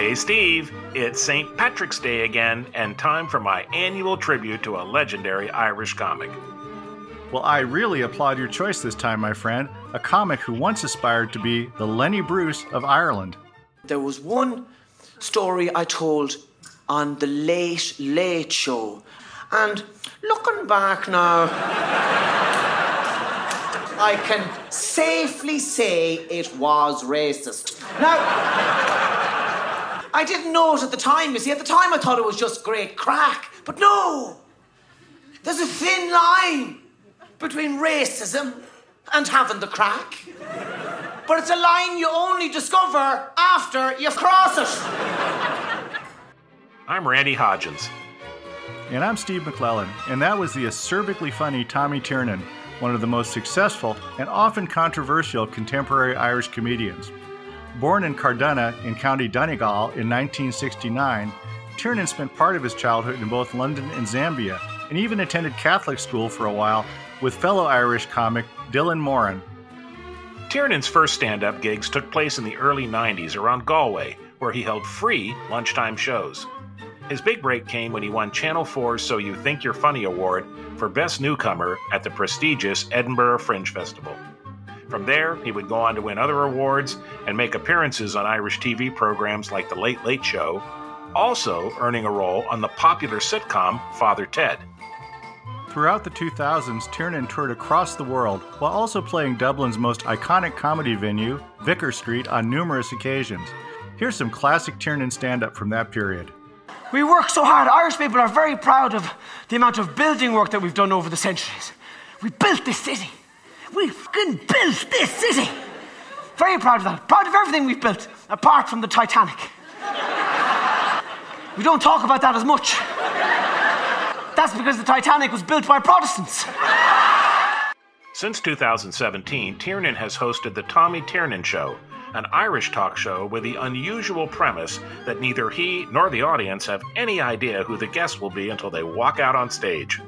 Hey, Steve, it's St. Patrick's Day again, and time for my annual tribute to a legendary Irish comic. Well, I really applaud your choice this time, my friend. A comic who once aspired to be the Lenny Bruce of Ireland. There was one story I told on the Late Late Show, and looking back now, I can safely say it was racist. Now, I didn't know it at the time, you see. At the time, I thought it was just great crack. But no! There's a thin line between racism and having the crack. But it's a line you only discover after you cross it. I'm Randy Hodgins. And I'm Steve McClellan, and that was the acerbically funny Tommy Tiernan, one of the most successful and often controversial contemporary Irish comedians. Born in Carndonagh in County Donegal in 1969, Tiernan spent part of his childhood in both London and Zambia, and even attended Catholic school for a while with fellow Irish comic Dylan Moran. Tiernan's first stand up gigs took place in the early 90s around Galway, where he held free lunchtime shows. His big break came when he won Channel 4's So You Think You're Funny award for Best Newcomer at the prestigious Edinburgh Fringe Festival. From there, he would go on to win other awards and make appearances on Irish TV programs like The Late Late Show, also earning a role on the popular sitcom Father Ted. Throughout the 2000s, Tiernan toured across the world while also playing Dublin's most iconic comedy venue, Vicar Street, on numerous occasions. Here's some classic Tiernan stand up from that period. We work so hard. Irish people are very proud of the amount of building work that we've done over the centuries. We built this city. We fucking built this city. Very proud of that. Proud of everything we've built, apart from the Titanic. we don't talk about that as much. That's because the Titanic was built by Protestants. Since 2017, Tiernan has hosted The Tommy Tiernan Show, an Irish talk show with the unusual premise that neither he nor the audience have any idea who the guest will be until they walk out on stage.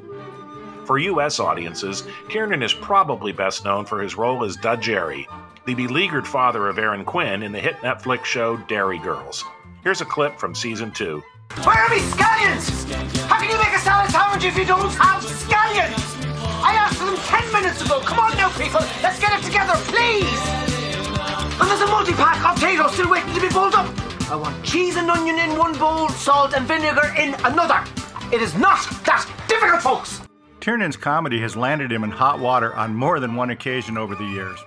For U.S. audiences, Tiernan is probably best known for his role as Da Gerry, the beleaguered father of Erin Quinn in the hit Netflix show Derry Girls. Here's a clip from season two. Where are my scallions? How can you make a salad sandwich if you don't have scallions? I asked for them ten minutes ago. Come on now, people. Let's get it together, please. And there's a multi-pack of potatoes still waiting to be pulled up. I want cheese and onion in one bowl, salt and vinegar in another. It is not that difficult, folks. Tiernan's comedy has landed him in hot water on more than one occasion over the years.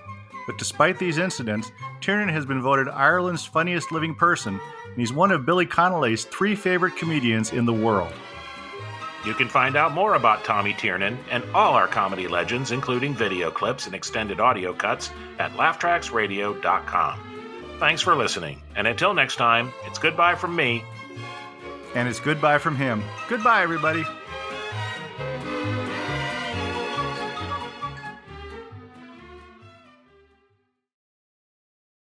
But despite these incidents, Tiernan has been voted Ireland's funniest living person, and he's one of Billy Connolly's three favorite comedians in the world. You can find out more about Tommy Tiernan and all our comedy legends, including video clips and extended audio cuts, at laughtracksradio.com. Thanks for listening, and until next time, it's goodbye from me. And it's goodbye from him. Goodbye, everybody.